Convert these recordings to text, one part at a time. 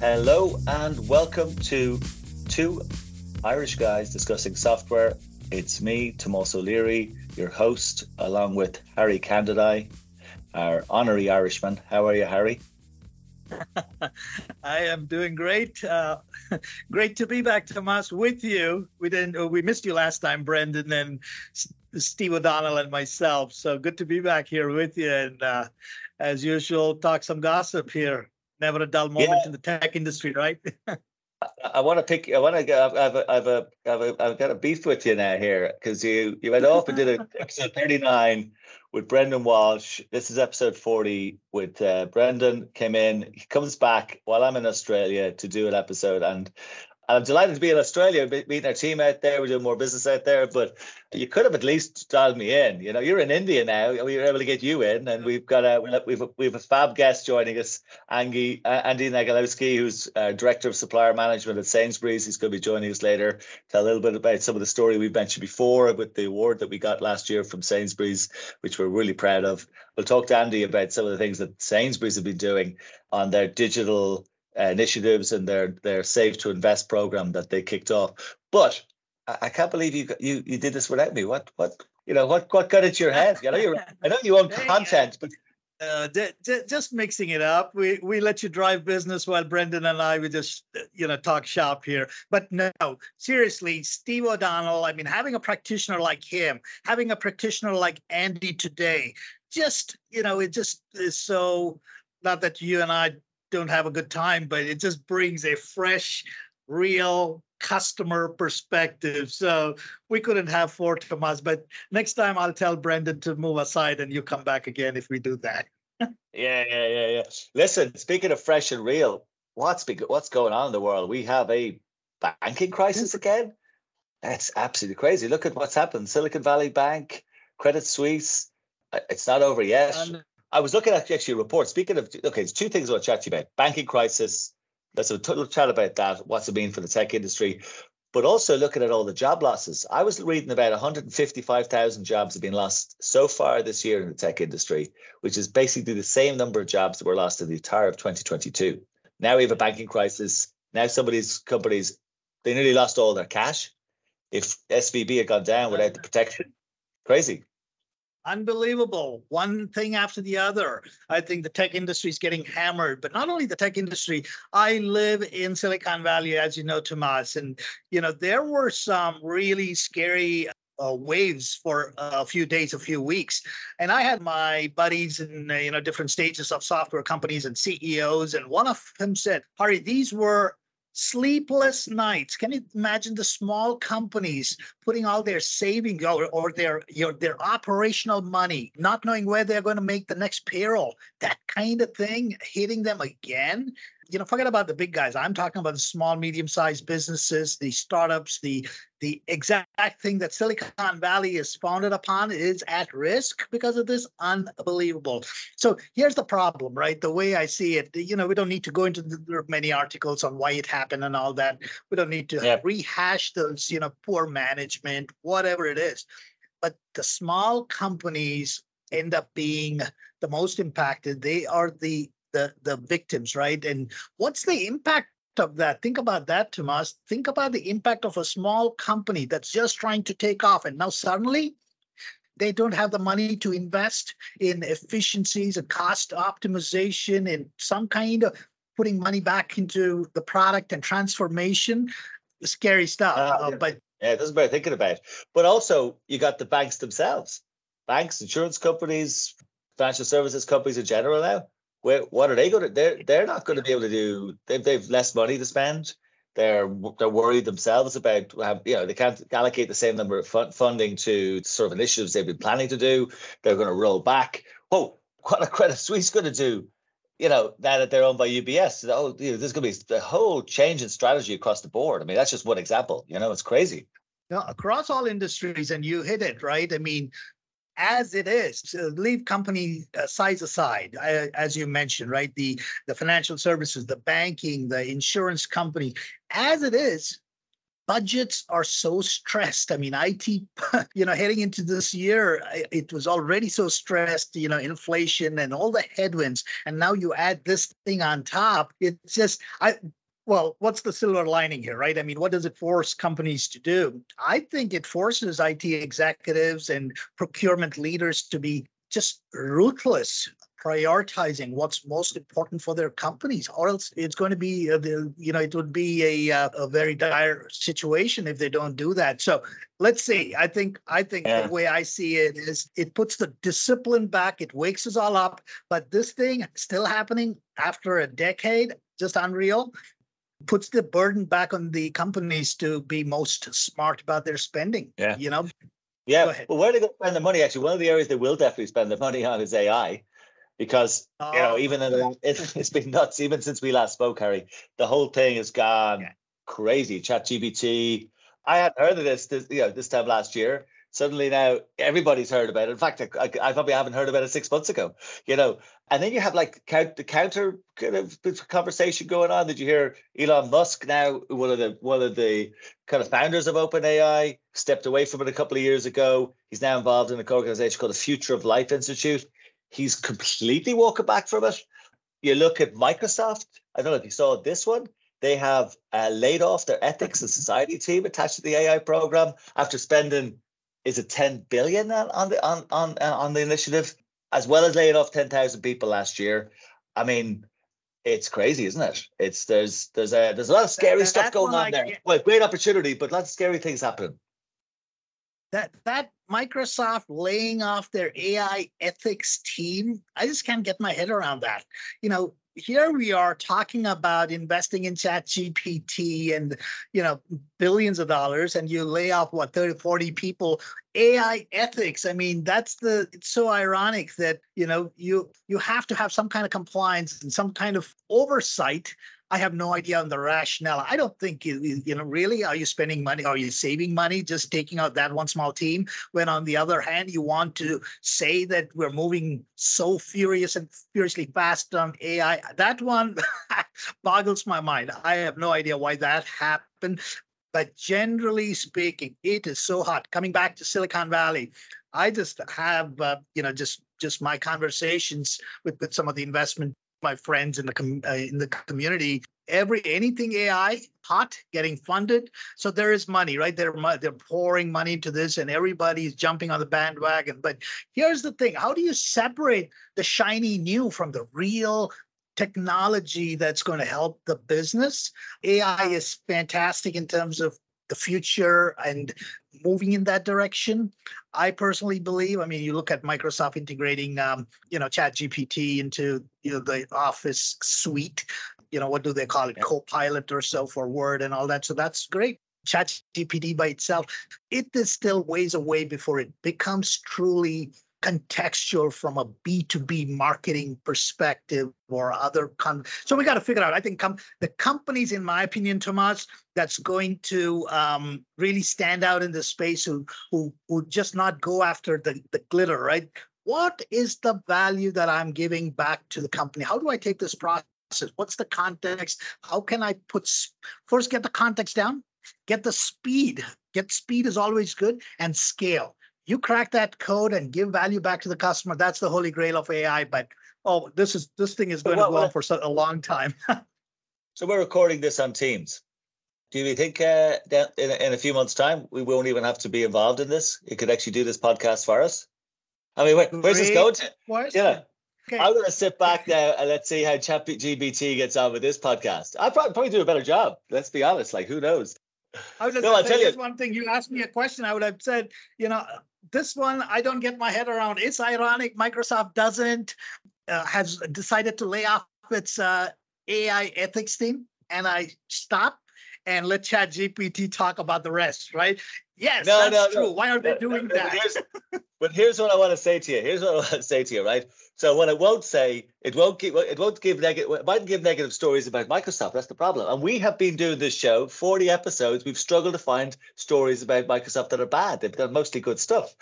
Hello and welcome to two Irish guys discussing software. It's me, Tomas O'Leary, your host, along with Hari Candadai, our honorary Irishman. How are you, Harry? I am doing great. Uh, great to be back, Tomas, with you. We didn't. Oh, we missed you last time, Brendan and Steve O'Donnell and myself. So good to be back here with you, and uh, as usual, talk some gossip here never a dull moment yeah. in the tech industry, right? I want to pick. I want to. I've, I've, I've, a, I've, a, I've got a beef with you now here because you you went off and did a episode thirty nine with Brendan Walsh. This is episode forty with uh, Brendan. Came in. He comes back while I'm in Australia to do an episode, and I'm delighted to be in Australia, meeting our team out there. We're doing more business out there, but you could have at least dialed me in. You know, you're in India now. We were able to get you in, and we've got a we've we've a fab guest joining us, Angie, uh, Andy Nagalewski, who's uh, director of supplier management at Sainsbury's. He's going to be joining us later. Tell a little bit about some of the story we mentioned before with the award that we got last year from Sainsbury's, which we're really proud of. We'll talk to Andy about some of the things that Sainsbury's have been doing on their digital initiatives and their their save to invest program that they kicked off. But I, I, can't believe you you you did this without me. What what you know what what got into your head? You know you I know you own content, but. Uh, d- d- just mixing it up. We we let you drive business while Brendan and I we just you know talk shop here. But no, seriously, Steve O'Donnell. I mean, having a practitioner like him, having a practitioner like Andy today, just you know, it just is so. Not that you and I don't have a good time, but it just brings a fresh, real customer perspective. So we couldn't have four Tomas, but next time I'll tell Brendan to move aside and you come back again if we do that. yeah, yeah, yeah, yeah. Listen, speaking of fresh and real, what's big, what's going on in the world? We have a banking crisis again. That's absolutely crazy. Look at what's happened. Silicon Valley Bank, Credit Suisse. Uh, it's not over yet. I was looking at actually a report. Speaking of, okay, there's two things I want to chat to you about banking crisis. Let's have a total chat about that. What's it mean for the tech industry? But also looking at all the job losses. I was reading about 155,000 jobs have been lost so far this year in the tech industry, which is basically the same number of jobs that were lost in the entire of 2022. Now we have a banking crisis. Now somebody's companies, they nearly lost all their cash. If SVB had gone down without the protection, crazy unbelievable. One thing after the other. I think the tech industry is getting hammered but not only the tech industry i live in silicon valley as you know tomas and you know there were some really scary uh, waves for a few days, a few weeks, and I had my buddies in uh, you know different stages of software companies and CEOs, and one of them said, "Hari, these were sleepless nights. Can you imagine the small companies putting all their savings or, or their your, their operational money, not knowing where they're going to make the next payroll? That kind of thing hitting them again you know, forget about the big guys. I'm talking about the small, medium-sized businesses, the startups, the the exact thing that Silicon Valley is founded upon is at risk because of this. Unbelievable. So here's the problem, right? The way I see it, you know, we don't need to go into the many articles on why it happened and all that. We don't need to yeah. rehash those, you know, poor management, whatever it is. But the small companies end up being the most impacted. They are the the the victims, right? And what's the impact of that? Think about that, Tomas. Think about the impact of a small company that's just trying to take off, and now suddenly they don't have the money to invest in efficiencies and cost optimization and some kind of putting money back into the product and transformation. Scary stuff. Uh, uh, but yeah, it doesn't bear thinking about. But also, you got the banks themselves, banks, insurance companies, financial services companies in general now where, what are they going to? They're they're not going to be able to do. They've they've less money to spend. They're they're worried themselves about have you know they can't allocate the same number of fund, funding to sort of initiatives they've been planning to do. They're going to roll back. Oh, what a Credit Suisse going to do? You know now that they're owned by UBS. Oh, you know, there's going to be a whole change in strategy across the board. I mean, that's just one example. You know, it's crazy. Now, across all industries, and you hit it right. I mean, as it is, leave company uh, size aside, as you mentioned, right? The the financial services, the banking, the insurance company, as it is, budgets are so stressed. I mean, IT, you know, heading into this year, it was already so stressed, you know, inflation and all the headwinds. And now you add this thing on top. It's just, I, well, what's the silver lining here, right? I mean, what does it force companies to do? I think it forces IT executives and procurement leaders to be just ruthless prioritizing what's most important for their companies or else it's going to be uh, the, you know it would be a, uh, a very dire situation if they don't do that so let's see i think i think yeah. the way i see it is it puts the discipline back it wakes us all up but this thing still happening after a decade just unreal puts the burden back on the companies to be most smart about their spending yeah. you know? Yeah well where they go spend the money? Actually one of the areas they will definitely spend the money on is ai because oh, you know oh. even in the, it, has been nuts even since we last spoke harry. The whole thing has gone yeah. crazy. Chat gpt i hadn't heard of this, this you know this time last year suddenly now everybody's heard about it in fact I, I, probably haven't heard about it six months ago you know and then you have like count, the counter kind of conversation going on did you hear elon musk now one of the one of the kind of founders of openai stepped away from it a couple of years ago he's now involved in an organization called the future of life institute He's completely walking back from it. You look at Microsoft. I don't know if you saw this one. They have uh, laid off their ethics and society team attached to the AI program after spending is it 10 billion on the on on uh, on the initiative, as well as laying off 10,000 people last year. I mean, it's crazy, isn't it? It's there's there's a there's a lot of scary that, stuff going on there. Well, great opportunity, but lots of scary things happen that that Microsoft laying off their AI ethics team, I just can't get my head around that. You know, here we are talking about investing in chat gpt and you know billions of dollars and you lay off what 30 40 people. Ai ethics i mean that's the it's so ironic that you know you you have to have some kind of compliance and some kind of oversight I have no idea on the rationale. I don't think you, you know really are you spending money? Are you saving money just taking out that one small team? When on the other hand, you want to say that we're moving so furious and furiously fast on AI. That one boggles my mind. I have no idea why that happened. But generally speaking, it is so hot. Coming back to Silicon Valley, I just have uh, you know just just my conversations with, with some of the investment my friends in the com- uh, in the community every anything ai hot getting funded. So there is money right? They're they're pouring money into this and everybody's jumping on the bandwagon. But here's the thing how do you separate the shiny new from the real technology that's going to help the business? Ai is fantastic in terms of the future and moving in that direction. I personally believe. I mean, you look at Microsoft integrating, um, you know, Chat GPT into you know the Office suite. You know, what do they call it? Yeah. Copilot or so for Word and all that. So that's great. Chat GPT by itself, it is still ways away before it becomes truly contextual from a B2B marketing perspective or other. Con- so we got to figure out, I think com- the companies, in my opinion, Tomas, that's going to um, really stand out in the space who, who, who just not go after the, the glitter, right? What is the value that I'm giving back to the company? How do I take this process? What's the context? How can I put, first get the context down, get the speed. Get speed is always good and scale you crack that code and give value back to the customer that's the holy grail of ai but oh this is this thing is going well, to go well, on for a long time so we're recording this on teams do you think uh, in, in a few months time we won't even have to be involved in this you could actually do this podcast for us i mean where, where's this going to yeah Okay. I'm going to sit back now and let's see how ChatGPT gets on with this podcast. I'll probably, probably do a better job. Let's be honest. Like, who knows? I was just no, I'll tell you one thing. You asked me a question, I would have said, you know, this one I don't get my head around. It's ironic. Microsoft doesn't uh, has decided to lay off its uh, AI ethics team, and I stop and let Chat GPT talk about the rest. Right? Yes, no, that's no, true. No. Why are they doing that? But here's, but here's what I want to say to you. Here's what I want to say to you. Right? So what I won't say, it won't give, it won't give negative, it might give negative stories about Microsoft. That's the problem. And we have been doing this show, 40 episodes. We've struggled to find stories about Microsoft that are bad. They've got mostly good stuff.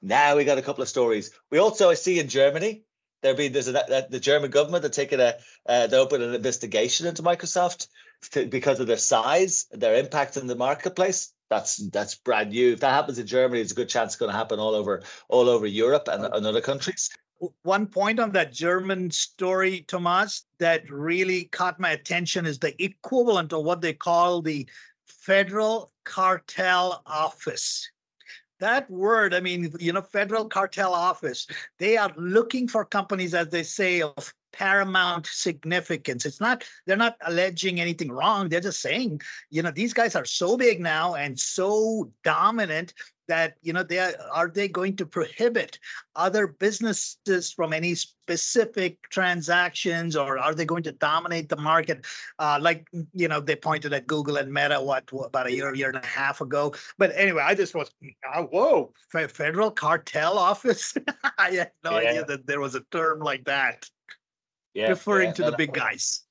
Now we got a couple of stories. We also, I see in Germany, there be there's a, the German government are taking a uh, they open an investigation into Microsoft because of their size, their impact in the marketplace. That's that's brand new. If that happens in Germany, it's a good chance it's going to happen all over all over Europe and, and other countries. One point on that German story, Tomas, that really caught my attention is the equivalent of what they call the Federal Cartel Office that word, I mean, you know, federal cartel office, they are looking for companies, as they say, of paramount significance. It's not, they're not alleging anything wrong. They're just saying, you know, these guys are so big now and so dominant that you know they are, are they going to prohibit other businesses from any specific transactions or are they going to dominate the market uh, like you know they pointed at google and meta what, what, about a year year and a half ago but anyway i just was oh, whoa federal cartel office i had no yeah. idea that there was a term like that yeah, referring yeah. to no, the big guys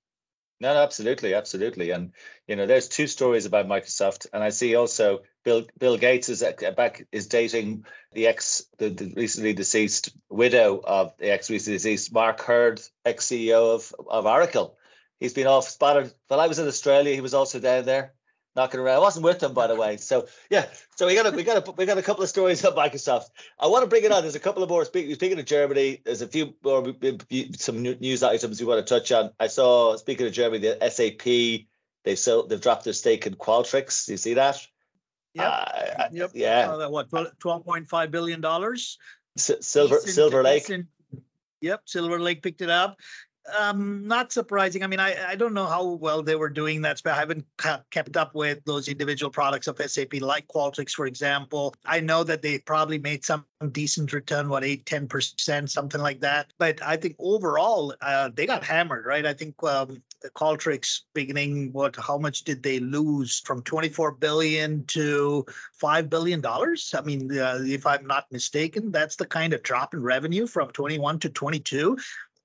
no, no, absolutely, absolutely, and you know, there's two stories about Microsoft, and I see also Bill Bill Gates is uh, back is dating the ex the, the recently deceased widow of the ex recently deceased Mark Hurd, ex CEO of of Oracle. He's been off spotted. While I was in Australia, he was also down there knocking around. I wasn't with them, by the way. So yeah, so we got a, we got a, we got a couple of stories about Microsoft. I want to bring it on. There's a couple of more. Speaking speaking of Germany, there's a few more some news items we want to touch on. I saw speaking of Germany, the SAP they sold they've dropped their stake in Qualtrics. Do you see that? Yep. Uh, yep. Yeah. Uh, what? Twelve point five billion dollars. S- Silver Silver Lake. Yep. Silver Lake picked it up um, not surprising. I mean, I, I don't know how well they were doing that. I haven't kept up with those individual products of SAP, like Qualtrics, for example. I know that they probably made some decent return, what, 8, 10%, something like that. But I think overall, uh, they got hammered, right? I think um, Qualtrics beginning, what, how much did they lose from 24 billion to $5 billion? I mean, uh, if I'm not mistaken, that's the kind of drop in revenue from 21 to 22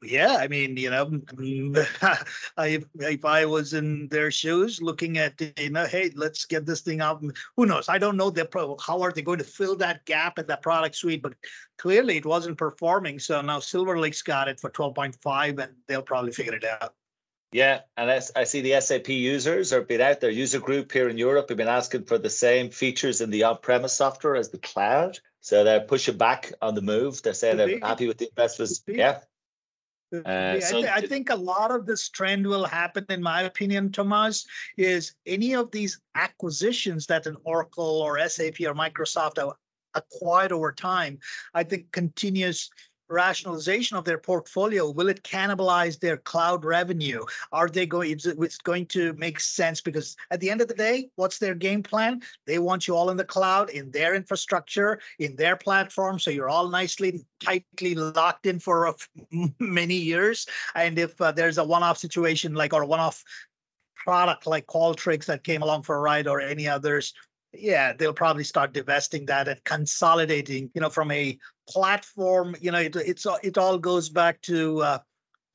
yeah, I mean, you know, mm, if, if I was in their shoes looking at, you know, hey, let's get this thing out. Who knows? I don't know their pro- how are they going to fill that gap in that product suite, but clearly it wasn't performing. So now Silver Lake's got it for 12.5 and they'll probably figure it out. Yeah, and I, see the SAP users are been out. Their user group here in Europe have been asking for the same features in the on-premise software as the cloud. So they're pushing back on the move. They're saying they're happy with the investments. Yeah, uh, so I, th- I, think a lot of this trend will happen, in my opinion, Tomas, is any of these acquisitions that an Oracle or SAP or Microsoft acquired over time, I think continues rationalization of their portfolio? Will it cannibalize their cloud revenue? Are they going it's going to make sense? Because at the end of the day what's their game plan? They want you all in the cloud in their infrastructure in their platform so you're all nicely tightly locked in for many years. And if uh, there's a one-off situation like or one-off product like Qualtrics that came along for a ride or any others yeah they'll probably start divesting that and consolidating you know from a platform you know it, it's it all goes back to uh,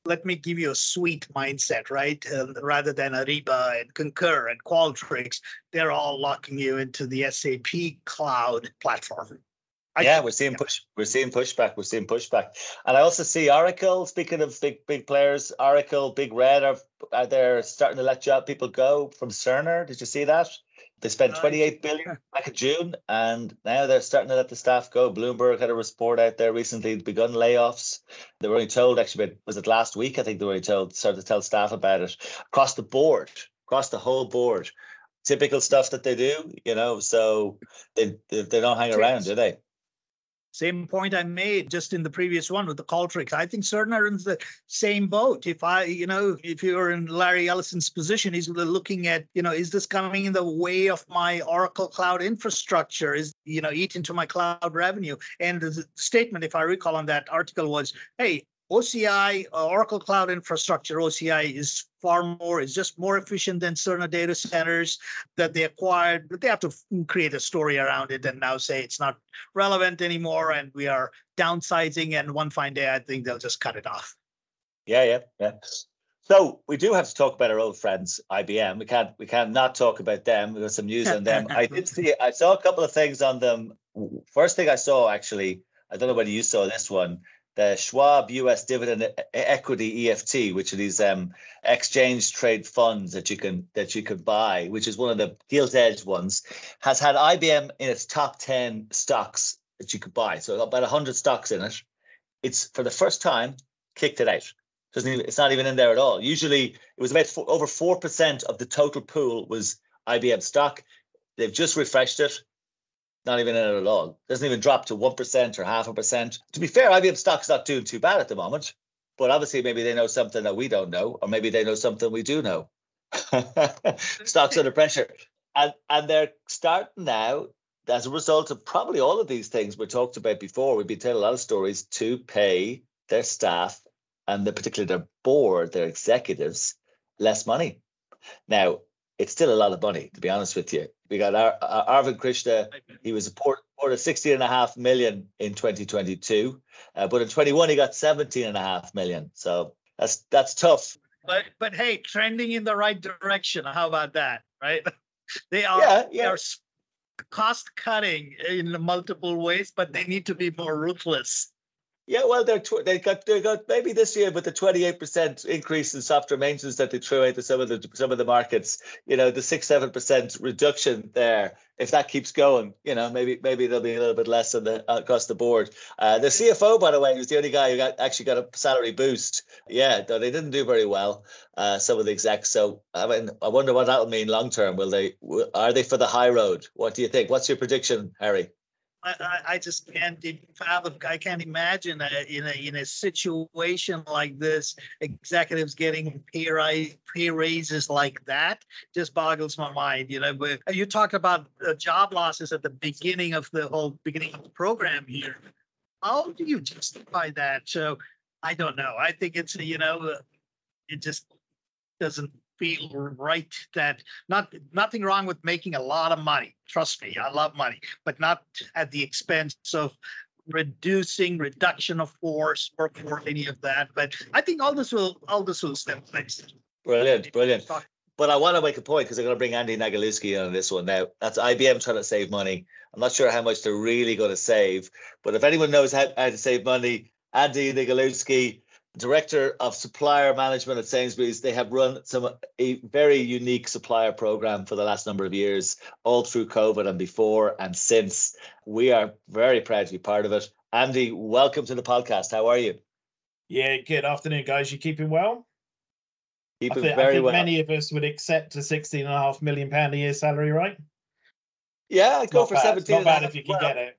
let me give you a suite mindset right uh, rather than ariba and concur and qualtrics they're all locking you into the sap cloud platform I yeah, we're seeing push. We're seeing pushback. We're seeing pushback, and I also see Oracle. Speaking of big big players, Oracle, Big Red are, are they starting to let job people go from Cerner. Did you see that? They spent 28 billion back in June, and now they're starting to let the staff go. Bloomberg had a report out there recently, begun layoffs. They were only told, actually, was it last week? I think they were only told, started to tell staff about it across the board, across the whole board. Typical stuff that they do, you know. So they they, they don't hang around, do they? Same point I made just in the previous one with the Qualtrics. I think Cerner are in the same boat. If I, you know, if you're in Larry Ellison's position, he's looking at, you know, is this coming in the way of my Oracle cloud infrastructure? Is, you know, eat into my cloud revenue? And the statement, if I recall on that article was, hey, OCI, uh, Oracle Cloud Infrastructure, OCI is far more, is just more efficient than Cerner data centers that they acquired, but they have to create a story around it and now say it's not relevant anymore and we are downsizing. And one fine day, I think they'll just cut it off. Yeah, yeah, yeah. So we do have to talk about our old friends, IBM. We can't we can't not talk about them. We got some news on them. I did see I saw a couple of things on them. First thing I saw actually, I don't know whether you saw this one the Schwab US Dividend Equity EFT, which are these um, exchange trade funds that you can that you can buy, which is one of the gilt edge ones, has had IBM in its top ten stocks that you could buy. So about hundred stocks in it. It's for the first time kicked it out. Doesn't even, it's not even in there at all. Usually, it was about four, over four percent of the total pool was IBM stock. They've just refreshed it not even in it at all. Doesn't even drop to 1% or half a percent. To be fair, IBM stock's not doing too bad at the moment, but obviously maybe they know something that we don't know, or maybe they know something we do know. Stocks under pressure. And, and they're starting now, as a result of probably all of these things we talked about before, we've been telling a lot of stories to pay their staff and the, particularly their board, their executives, less money. Now, it's still a lot of money, to be honest with you. We got Ar- Ar- Arvind Krishna. He was a port, port of 16 and a half million in 2022, uh, but in 21 he got 17 and a half million. So that's that's tough. But but hey, trending in the right direction. How about that? Right? They are Yeah, they yeah. are cost cutting in multiple ways, but they need to be more ruthless. Yeah, well, they're tw- they got they got maybe this year with the 28 percent increase in software maintenance that they threw out to some of the some of the markets. You know, the six seven percent reduction there. If that keeps going, you know, maybe maybe there'll be a little bit less on the across the board. Uh, the CFO, by the way, was the only guy who got actually got a salary boost. Yeah, though they didn't do very well. Uh, some of the execs. So I mean, I wonder what that'll mean long term. Will they? Are they for the high road? What do you think? What's your prediction, Hari? I, I, just can't fathom. I can't imagine in a in a situation like this, executives getting pay pay raises like that just boggles my mind. You know, but you talked about uh, job losses at the beginning of the whole beginning of the program here. How do you justify that? So I don't know. I think it's you know, uh, it just doesn't feel right that not nothing wrong with making a lot of money. Trust me, I love money, but not at the expense of reducing reduction of force workforce any of that. But I think all this will all this will step place. Brilliant, brilliant. But I want to make a point because I'm going to bring Andy Nagalewski on this one now. That's IBM trying to save money. I'm not sure how much they're really going to save, but if anyone knows how, how to save money, Andy Nagalewski, Director of Supplier Management at Sainsbury's, they have run some a very unique supplier program for the last number of years, all through COVID and before and since. We are very proud to be part of it. Andy, welcome to the podcast. How are you? Yeah, good afternoon, guys. You keeping well? I Keeping think, I very think well. many of us would accept a sixteen and a half million pound a year salary, right? yeah, It's go for bad. 17. It's not bad if you can Well, get it.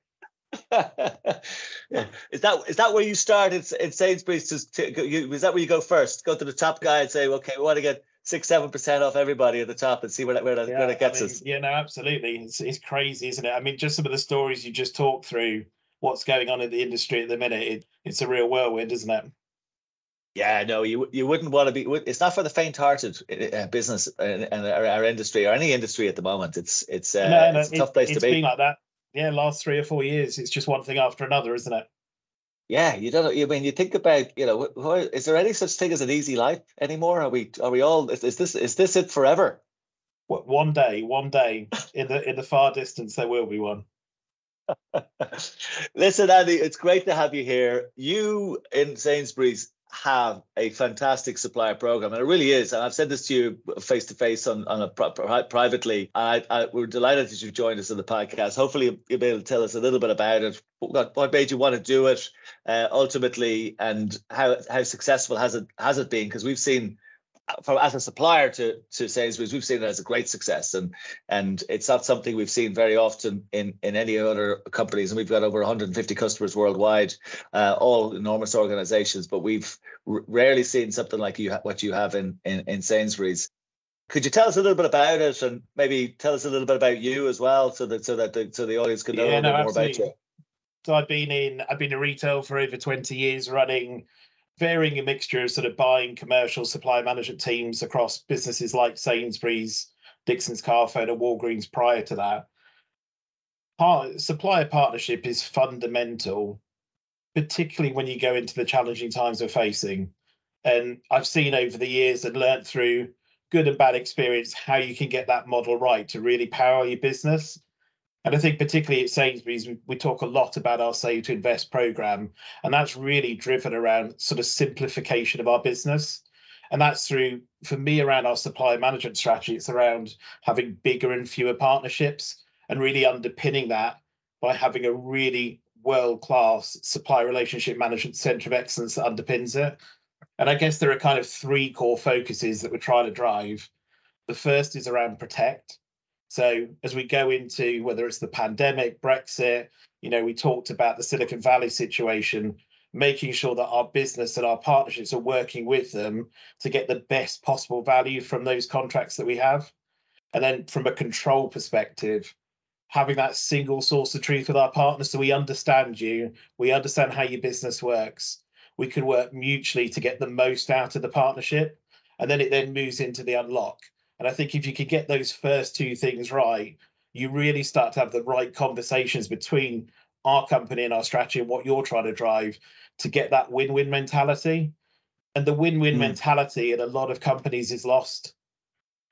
Yeah. Is that is that where you start in, in Sainsbury's? To, to you, is that where you go first? Go to the top guy and say, okay, we want to get six, seven percent off everybody at the top and see where that where that, where that I gets mean, us. Yeah, no, absolutely. It's, it's crazy, isn't it? I mean, just some of the stories you just talked through, what's going on in the industry at the minute, it, it's a real whirlwind, isn't it? Yeah, no, you you wouldn't want to be. It's not for the faint-hearted uh, business and, and our, our industry or any industry at the moment. It's it's uh, no, no, it's a tough place to be. been like that. Yeah, last three or four years, it's just one thing after another, isn't it? Yeah, you don't. know. I mean, you think about, you know, wh- is there any such thing as an easy life anymore? Are we? Are we all? Is, is this? Is this it forever? What- One day, one day in the in the far distance, there will be one. Listen, Andy, it's great to have you here. You in Sainsbury's have a fantastic supplier program, and it really is. And I've said this to you face to face on on a pri- pri- privately. I, I we're delighted that you've joined us on the podcast. Hopefully, you'll be able to tell us a little bit about it. What, what made you want to do it uh, ultimately, and how how successful has it has it been? Because we've seen. From as a supplier to to Sainsbury's, we've seen it as a great success, and and it's not something we've seen very often in in any other companies. And we've got over 150 customers worldwide uh, all enormous organizations. But we've r- rarely seen something like you ha- what you have in, in in Sainsbury's. Could you tell us a little bit about it and maybe tell us a little bit about you as well so that so that the, so the audience can know Yeah, a little no, bit more about you. So I've been in I've been in retail for over 20 years, running varying a mixture of sort of buying commercial supply management teams across businesses like Sainsbury's, Dixon's Carphone, and Walgreens prior to that. Part, supplier partnership is fundamental, particularly when you go into the challenging times we're facing. And I've seen over the years and learnt through good and bad experience how you can get that model right to really power your business. And I think particularly at Sainsbury's, we, talk a lot about our Save to Invest program, and that's really driven around sort of simplification of our business. And that's through, for me, around our supply management strategy, it's around having bigger and fewer partnerships and really underpinning that by having a really world-class supply relationship management center of excellence that underpins it. And I guess there are kind of three core focuses that we're trying to drive. The first is around protect. So as we go into whether it's the pandemic, Brexit, you know, we talked about the Silicon Valley situation, making sure that our business and our partnerships are working with them to get the best possible value from those contracts that we have. And then from a control perspective, having that single source of truth with our partners so we understand you, we understand how your business works. We can work mutually to get the most out of the partnership. And then it then moves into the unlock. And I think if you could get those first two things right, you really start to have the right conversations between our company and our strategy and what you're trying to drive to get that win-win mentality. And the win-win mm. mentality in a lot of companies is lost.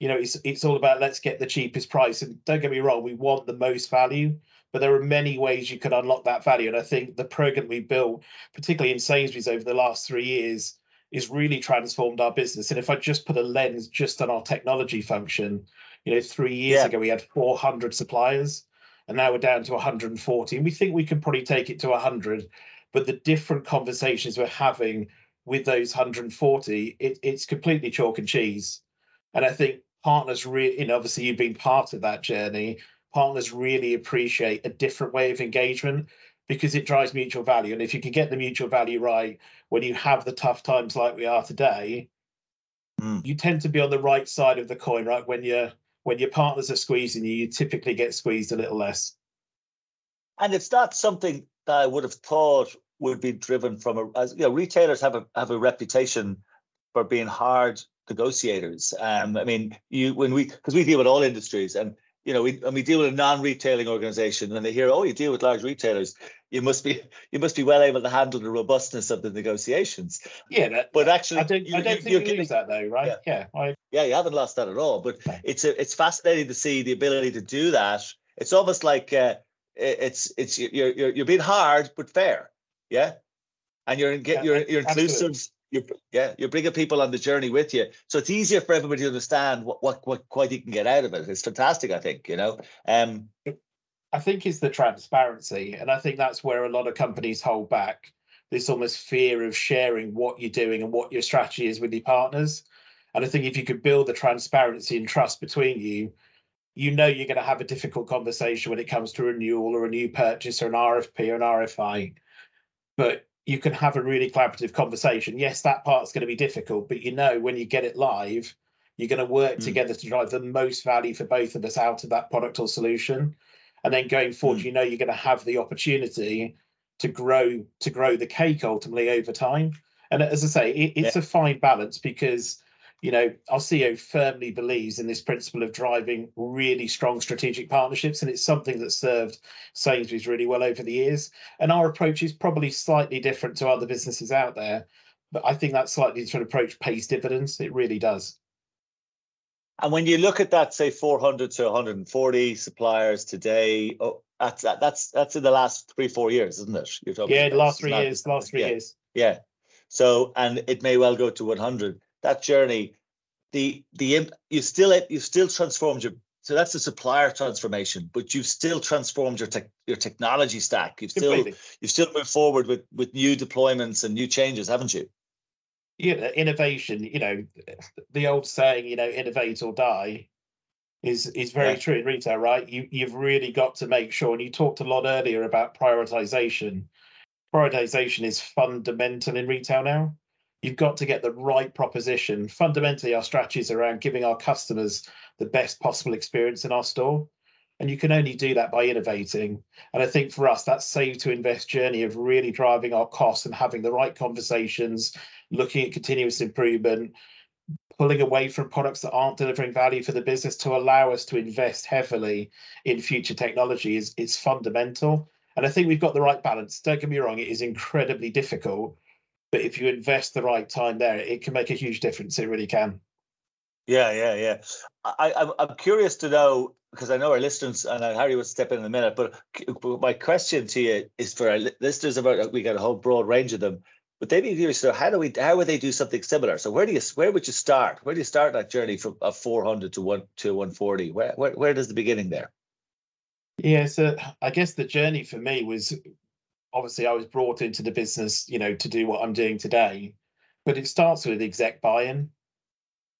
You know, it's it's all about let's get the cheapest price. And don't get me wrong, we want the most value, but there are many ways you can unlock that value. And I think the program we built, particularly in Sainsbury's over the last three years, is really transformed our business. And if I just put a lens just on our technology function, you know, three years yeah. ago we had 400 suppliers, and now we're down to 140. And we think we can probably take it to 100. But the different conversations we're having with those 140, it, it's completely chalk and cheese. And I think partners really, you know, obviously you've been part of that journey. Partners really appreciate a different way of engagement because it drives mutual value. And if you can get the mutual value right when you have the tough times like we are today, mm. you tend to be on the right side of the coin, right? When you when your partners are squeezing you, you typically get squeezed a little less. And it's not something that I would have thought would be driven from a as you know, retailers have a have a reputation for being hard negotiators. Um, I mean, you when we because we deal with all industries and you know, we and we deal with a non-retailing organization, and they hear, "Oh, you deal with large retailers. You must be you must be well able to handle the robustness of the negotiations." Yeah, that, but actually, I don't, you, I don't you, think you lose that though, right? Yeah, yeah, I, yeah, you haven't lost that at all. But it's a, it's fascinating to see the ability to do that. It's almost like uh, it's it's you're you're you're being hard but fair, yeah, and you're you're you're, you're inclusive you yeah you're bringing people on the journey with you. So it's easier for everybody to understand what what what quite you can get out of it. It's fantastic i think you know? Um i think it's the transparency and i think that's where a lot of companies hold back. This almost fear of sharing what you're doing and what your strategy is with your partners. And i think if you could build the transparency and trust between you you know you're going to have a difficult conversation when it comes to renewal or a new purchase or an rfp or an rfi but you can have a really collaborative conversation. Yes, that part's going to be difficult, but you know when you get it live, you're going to work mm. together to drive the most value for both of us out of that product or solution. And then going forward, mm. you know you're going to have the opportunity to grow to grow the cake ultimately over time. And as I say, it, it's yeah. a fine balance because you know, our CEO firmly believes in this principle of driving really strong strategic partnerships, and it's something that served Sainsbury's really well over the years. And our approach is probably slightly different to other businesses out there, but I think that slightly different approach pays dividends. It really does. And when you look at that, say 400 to 140 suppliers today, oh, that's that's that's in the last three four years, isn't it? You're talking yeah, the last three years, last three yeah. years. Yeah. So and it may well go to 100 that journey, the the you still you still transformed your so that's the supplier transformation, but you've still transformed your tech, your technology stack. You've still Completely. you've still moved forward with with new deployments and new changes, haven't you? Yeah, innovation. You know, the old saying, you know, innovate or die, is is very yeah. true in retail, right? You you've really got to make sure. And you talked a lot earlier about prioritization. Prioritization is fundamental in retail now you've got to get the right proposition. Fundamentally, our strategy is around giving our customers the best possible experience in our store. And you can only do that by innovating. And I think for us, that save to invest journey of really driving our costs and having the right conversations, looking at continuous improvement, pulling away from products that aren't delivering value for the business to allow us to invest heavily in future technology is, is fundamental. And I think we've got the right balance. Don't get me wrong, it is incredibly difficult but if you invest the right time there, it can make a huge difference. It really can. Yeah, yeah, yeah. I, I'm I'm curious to know because I know our listeners and Hari will step in in a minute, but, my question to you is for our listeners about we got a whole broad range of them. But they be curious. So how do we? How would they do something similar? So where do you? Where would you start? Where do you start that journey from a four hundred to one to one forty? Where, where where does the beginning there? Yeah, so I guess the journey for me was obviously I was brought into the business, you know, to do what I'm doing today. But it starts with exec buy-in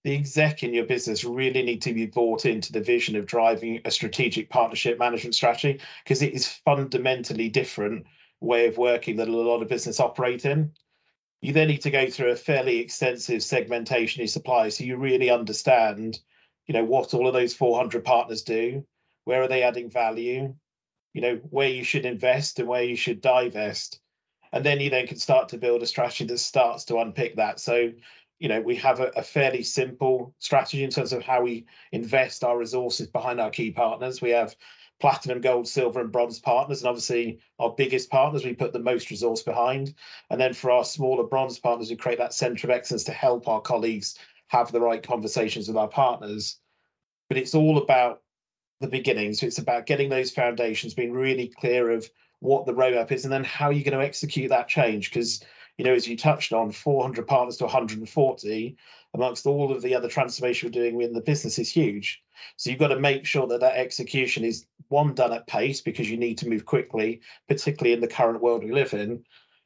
the exec in your business really need to be bought into the vision of driving a strategic partnership management strategy because it is fundamentally different way of working that a lot of business operate in. You then need to go through a fairly extensive segmentation of suppliers so you really understand, you know, what all of those 400 partners do, where are they adding value, you know, where you should invest and where you should divest. And then you then can start to build a strategy that starts to unpick that. So you know, we have a, a, fairly simple strategy in terms of how we invest our resources behind our key partners. We have platinum, gold, silver, and bronze partners, and obviously our biggest partners we put the most resource behind. And then for our smaller bronze partners, we create that centre of excellence to help our colleagues have the right conversations with our partners. But it's all about the beginning. So it's about getting those foundations, being really clear of what the roadmap is, and then how you're going to execute that change. Because you know, as you touched on, 400 partners to 140 amongst all of the other transformation we're doing in the business is huge. So you've got to make sure that that execution is one done at pace because you need to move quickly, particularly in the current world we live in.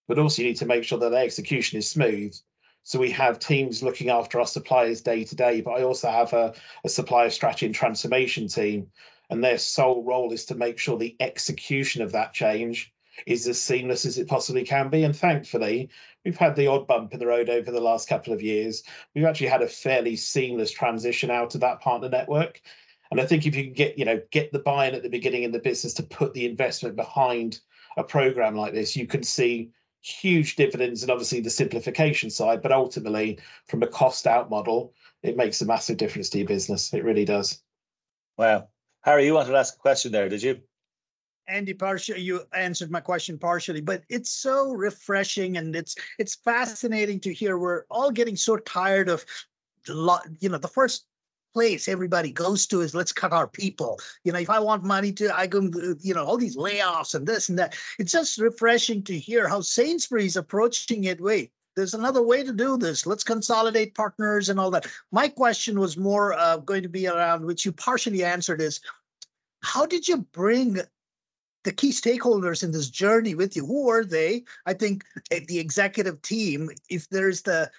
But also you need to make sure that the execution is smooth. So we have teams looking after our suppliers day to day, but I also have a, a supplier strategy and transformation team, and their sole role is to make sure the execution of that change is as seamless as it possibly can be. And thankfully, we've had the odd bump in the road over the last couple of years. We've actually had a fairly seamless transition out of that partner network. And I think if you can get, you know, get the buy-in at the beginning in the business to put the investment behind a program like this, you can see huge dividends and obviously the simplification side, but ultimately from a cost out model, it makes a massive difference to your business. It really does. Wow. Hari, you wanted to ask a question there, did you? Andy, partially you answered my question partially, but it's so refreshing and it's it's fascinating to hear. We're all getting so tired of, the lot, you know, the first place everybody goes to is let's cut our people. You know, if I want money to, I go, you know, all these layoffs and this and that. It's just refreshing to hear how Sainsbury's approaching it. Wait, there's another way to do this. Let's consolidate partners and all that. My question was more uh, going to be around, which you partially answered, is how did you bring the key stakeholders in this journey with you who are they i think eh, the executive team if there's the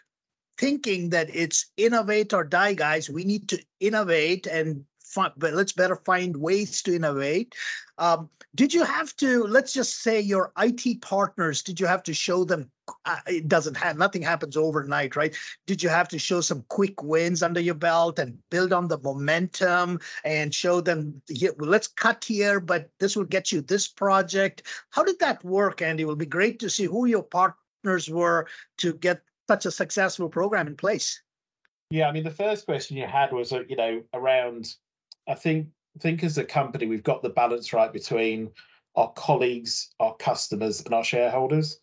thinking that it's innovate or die guys. We need to innovate and find, but let's better find ways to innovate. Um, did you have to let's just say your it partners did you have to show them uh, it doesn't have nothing happens overnight right? Did you have to show some quick wins under your belt and build on the momentum and show them here, well, let's cut here but this will get you this project how did that work andy? It will be great to see who your partners were to get such a successful program in place. Yeah i mean the first question you had was uh, you know around i think I think as a company we've got the balance right between our colleagues our customers and our shareholders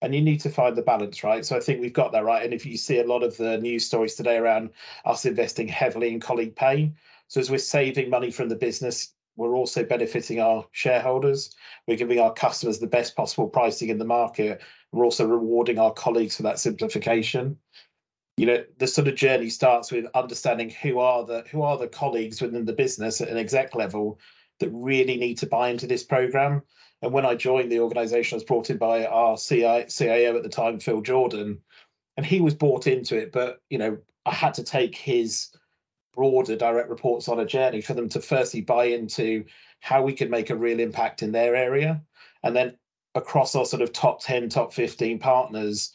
and you need to find the balance right? So i think we've got that right. And if you see a lot of the news stories today around us investing heavily in colleague pay so as we're saving money from the business we're also benefiting our shareholders. We're giving our customers the best possible pricing in the market we're also rewarding our colleagues for that simplification. You know the sort of journey starts with understanding who are the who are the colleagues within the business at an exec level that really need to buy into this program. And when I joined the organization, I was brought in by our CIO at the time, Phil Jordan, and he was brought into it. But you know, I had to take his broader direct reports on a journey for them to firstly buy into how we could make a real impact in their area, and then across our sort of top 10, top 15 partners,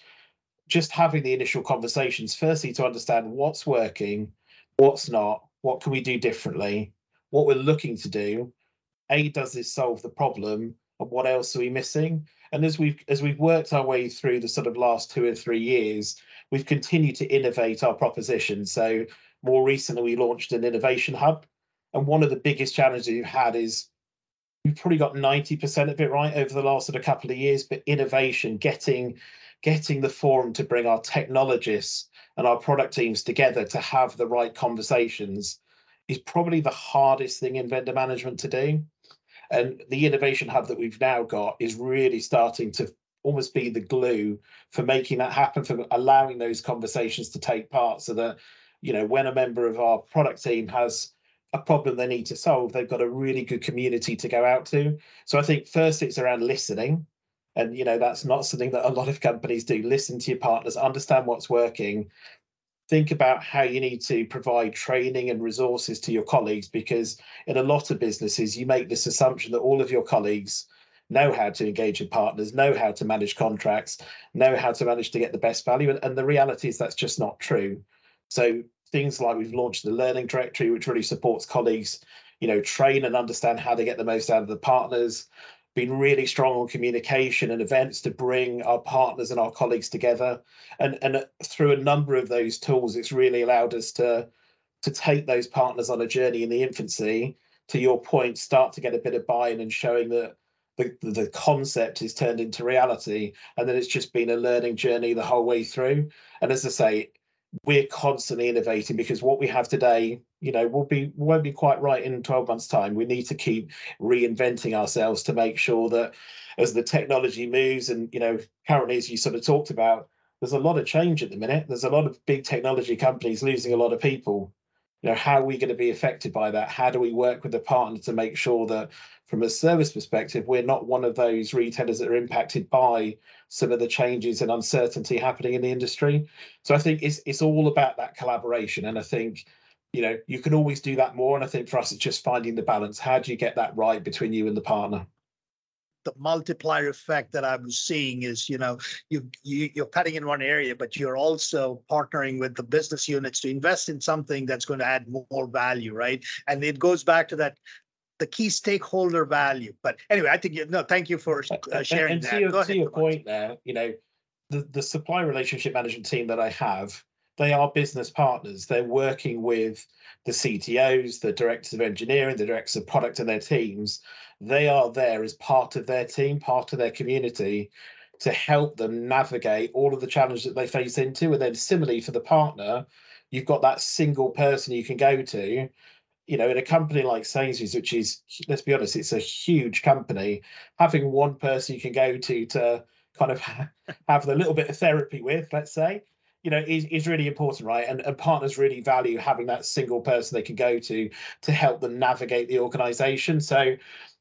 just having the initial conversations, firstly to understand what's working, what's not, what can we do differently, what we're looking to do. A, does this solve the problem? and what else are we missing? And as we've as we've worked our way through the sort of last two or three years, we've continued to innovate our proposition. So more recently, we launched an innovation hub, and one of the biggest challenges we've had is we've probably got 90% of it right over the last sort of couple of years, but innovation, getting getting the forum to bring our technologists and our product teams together to have the right conversations is probably the hardest thing in vendor management to do. And the innovation hub that we've now got is really starting to almost be the glue for making that happen, for allowing those conversations to take part so that, you know, when a member of our product team has a problem they need to solve, they've got a really good community to go out to. So I think first it's around listening. And you know, that's not something that a lot of companies do. Listen to your partners, understand what's working, think about how you need to provide training and resources to your colleagues because in a lot of businesses you make this assumption that all of your colleagues know how to engage with partners know how to manage contracts know how to manage to get the best value and, and the reality is that's just not true so things like we've launched the learning directory which really supports colleagues you know train and understand how they get the most out of the partners been really strong on communication and events to bring our partners and our colleagues together. And, and through a number of those tools, it's really allowed us to, to take those partners on a journey in the infancy, to your point, start to get a bit of buy-in and showing that the, the concept is turned into reality. And then it's just been a learning journey the whole way through. And as I say, we're constantly innovating because what we have today you know will be won't be quite right in 12 months time. We need to keep reinventing ourselves to make sure that as the technology moves and you know currently as you sort of talked about there's a lot of change at the minute. There's a lot of big technology companies losing a lot of people you know how are we going to be affected by that? How do we work with the partner to make sure that from a service perspective we're not one of those retailers that are impacted by some of the changes and uncertainty happening in the industry? So i think it's it's all about that collaboration and i think you know you can always do that more and i think for us it's just finding the balance. How do you get that right between you and the partner the multiplier effect that I'm seeing is, you know, you, you you're cutting in one area, but you're also partnering with the business units to invest in something that's going to add more value, right? And it goes back to that the key stakeholder value. But anyway, I think you no, thank you for uh, sharing and, and that. To your, to your point there, you know, the the supply relationship management team that I have, they are business partners. They're working with the CTOs, the directors of engineering, the directors of product and their teams. They are there as part of their team, part of their community to help them navigate all of the challenges that they face into. And then similarly for the partner, you've got that single person you can go to. You know, in a company like Sainsbury's, which is, let's be honest, it's a huge company, having one person you can go to to kind of have a little bit of therapy with, let's say, you know is, is really important right and, and partners really value having that single person they can go to to help them navigate the organization so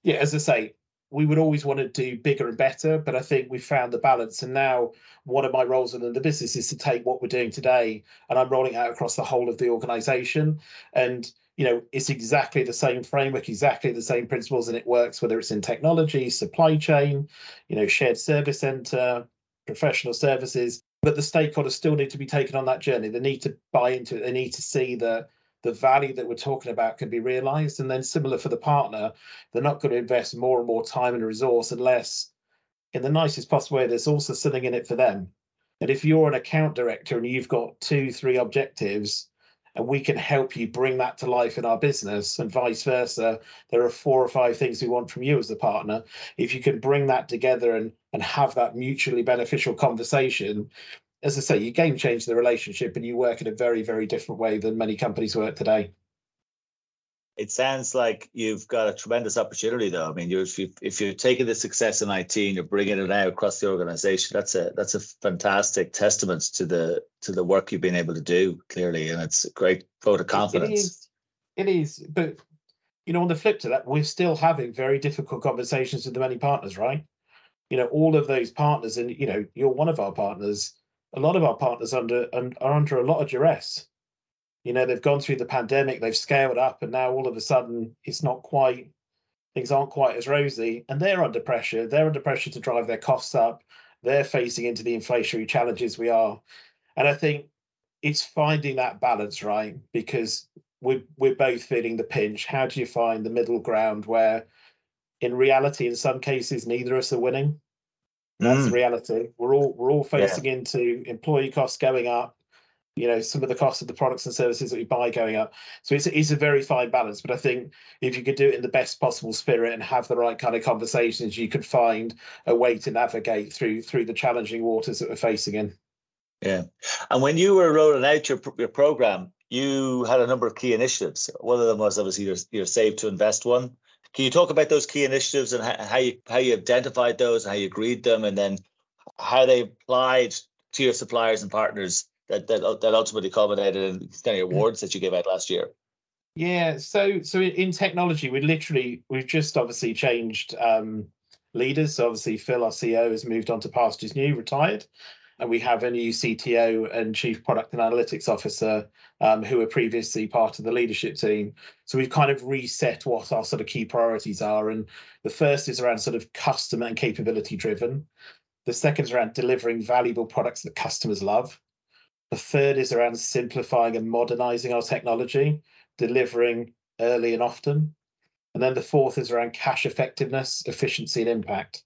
yeah as i say we would always want to do bigger and better but i think we found the balance and now one of my roles within the business is to take what we're doing today and i'm rolling out across the whole of the organization and you know it's exactly the same framework exactly the same principles and it works whether it's in technology supply chain you know shared service center professional services but the stakeholders still need to be taken on that journey. They need to buy into it. They need to see that the value that we're talking about can be realized. And then similar for the partner, they're not going to invest more and more time and resource unless, in the nicest possible way, there's also something in it for them. And if you're an account director and you've got two, three objectives, and we can help you bring that to life in our business and vice versa there are four or five things we want from you as the partner if you can bring that together and and have that mutually beneficial conversation as i say you game change the relationship and you work in a very very different way than many companies work today. It sounds like you've got a tremendous opportunity though. I mean you're, if, you, if you're taking the success in it and you're bringing it out across the organization that's a that's a fantastic testament to the to the work you've been able to do clearly and it's a great vote of confidence it is, it is. But you know on the flip to that we're still having very difficult conversations with the many partners right? You know all of those partners and you know you're one of our partners a lot of our partners under and are under a lot of duress. You know they've gone through the pandemic they've scaled up and now all of a sudden it's not quite things aren't quite as rosy and they're under pressure. They're under pressure to drive their costs up. They're facing into the inflationary challenges we are. And i think it's finding that balance right? Because we're, we're both feeling the pinch. How do you find the middle ground where in reality in some cases neither of us are winning that's mm. reality we're all we're all facing yeah. into employee costs going up you know some of the cost of the products and services that we buy going up so it's, it's a very fine balance but i think if you could do it in the best possible spirit and have the right kind of conversations you could find a way to navigate through through the challenging waters that we're facing in yeah and when you were rolling out your, your program you had a number of key initiatives. One of them was obviously your, your Save to Invest one. Can you talk about those key initiatives and how you how you identified those and how you agreed them, and then how they applied to your suppliers and partners that that, that ultimately culminated in any awards that you gave out last year? Yeah, so so in technology, we literally we've just obviously changed um, leaders. So obviously, Phil, our CEO, has moved on to pastures new, retired, and we have a new CTO and Chief Product and Analytics Officer um, who were previously part of the leadership team. So we've kind of reset what our sort of key priorities are, and the first is around sort of customer and capability driven. The second is around delivering valuable products that customers love. The third is around simplifying and modernizing our technology delivering early and often. And then the fourth is around cash effectiveness, efficiency, and impact.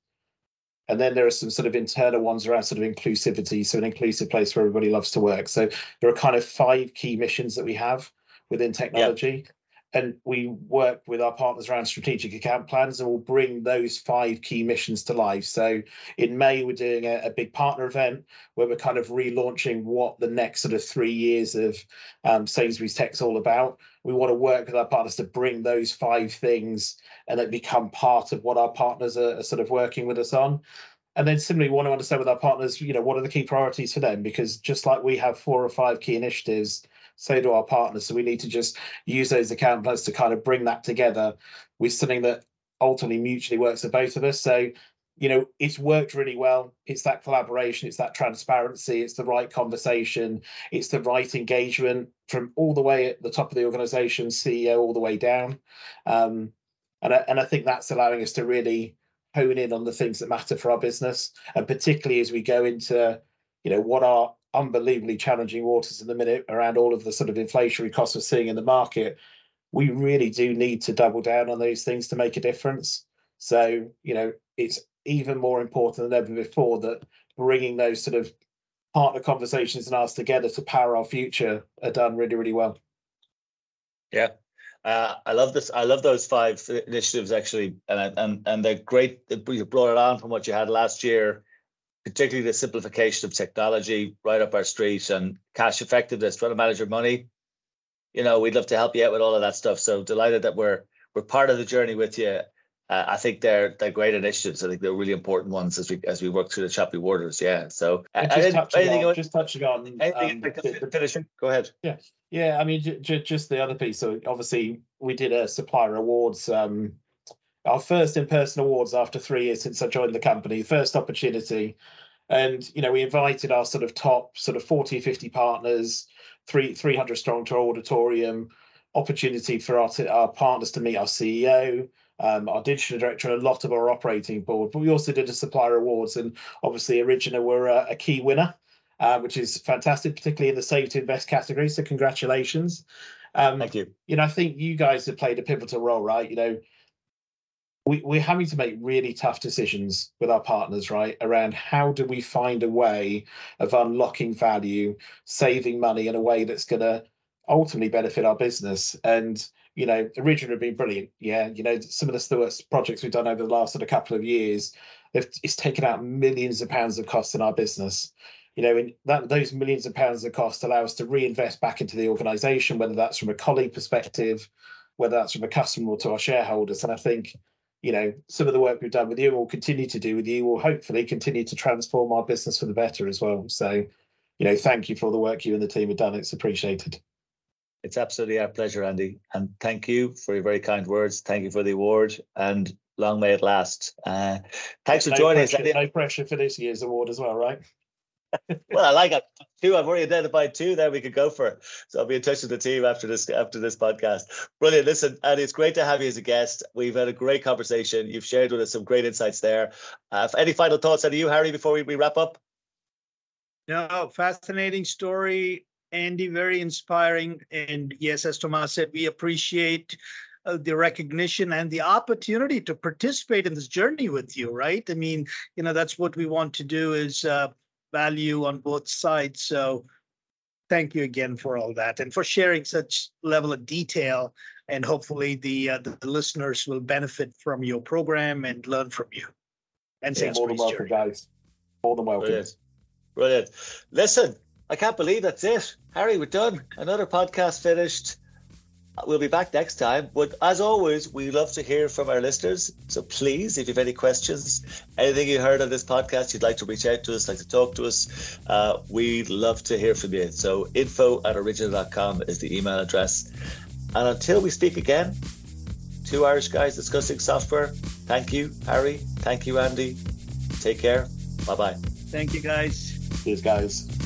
And then there are some sort of internal ones around sort of inclusivity, so an inclusive place where everybody loves to work. So there are kind of five key missions that we have within technology. Yep and we work with our partners around strategic account plans and we'll bring those five key missions to life so in may we're doing a, a big partner event where we're kind of relaunching what the next sort of three years of um, sainsbury's tech's all about we want to work with our partners to bring those five things and then become part of what our partners are, are sort of working with us on and then similarly, we want to understand with our partners, you know, what are the key priorities for them? Because just like we have four or five key initiatives, so do our partners. So we need to just use those account plans to kind of bring that together with something that ultimately mutually works for both of us. So, you know, it's worked really well. It's that collaboration, it's that transparency, it's the right conversation, it's the right engagement from all the way at the top of the organization, CEO, all the way down. Um, and, I, and I think that's allowing us to really hone in on the things that matter for our business. And particularly as we go into, you know, what are unbelievably challenging waters in the minute around all of the sort of inflationary costs we're seeing in the market, we really do need to double down on those things to make a difference. So, you know, it's even more important than ever before that bringing those sort of partner conversations and us together to power our future are done really, really well. Yeah. Uh, I love this. I love those five initiatives actually, and and and they're great. You brought it on from what you had last year particularly the simplification of technology right up our street and cash effectiveness, trying to manage your money. You know, we'd love to help you out with all of that stuff. So delighted that we're we're part of the journey with you. Uh, I think they're they're great initiatives. I think they're really important ones as we as we work through the choppy waters. Yeah. So just, touching on, just touching on anything um, the, finishing. Go ahead. Yeah. Yeah. I mean, j- j- just the other piece. So obviously, we did a supplier awards. Um, our first in-person awards after three years since I joined the company. First opportunity and you know we invited our sort of top sort of 40 50 partners three 300 strong to our auditorium opportunity for our, our partners to meet our ceo um, our digital director and a lot of our operating board but we also did a supplier awards and obviously origina were a, a key winner uh, which is fantastic particularly in the save to invest category so congratulations um, thank you you know i think you guys have played a pivotal role right you know we, we're having to make really tough decisions with our partners, right? Around how do we find a way of unlocking value, saving money in a way that's going to ultimately benefit our business. And, you know, Origina have been brilliant. Yeah. You know, some of the Stewart's projects we've done over the last sort of couple of years, it's taken out millions of pounds of cost in our business. You know, and that those millions of pounds of cost allow us to reinvest back into the organization, whether that's from a colleague perspective, whether that's from a customer or to our shareholders. And I think you know, some of the work we've done with you, will continue to do with you, will hopefully continue to transform our business for the better as well. So, you know, thank you for all the work you and the team have done. It's appreciated. It's absolutely our pleasure, Andy. And thank you for your very kind words. Thank you for the award and long may it last. Uh, thanks for no joining pressure, us. No pressure for this year's award as well, right? well, I like it. Two. I've already identified two. There we could go for. So I'll be in touch with the team after this after this podcast. Brilliant. Listen, and it's great to have you as a guest. We've had a great conversation. You've shared with us some great insights there. Uh, any final thoughts out of you, Hari, before we, we wrap up? No, fascinating story, Andy. Very inspiring. And yes, as Tomás said, we appreciate uh, the recognition and the opportunity to participate in this journey with you right i mean you know that's what we want to do is uh, value on both sides. So thank you again for all that and for sharing such level of detail. And hopefully the, uh, the, the listeners will benefit from your program and learn from you. And yeah, more than welcome, journey. guys. More than welcome. Brilliant. Brilliant. Listen, I can't believe that's it. Hari, we're done. Another podcast finished. We'll be back next time. But as always, we love to hear from our listeners. So please, if you have any questions, anything you heard on this podcast, you'd like to reach out to us, like to talk to us, uh, we'd love to hear from you. So info at origina.com is the email address. And until we speak again, two Irish guys discussing software. Thank you, Hari. Thank you, Andy. Take care. Bye bye. Thank you, guys. Cheers, guys.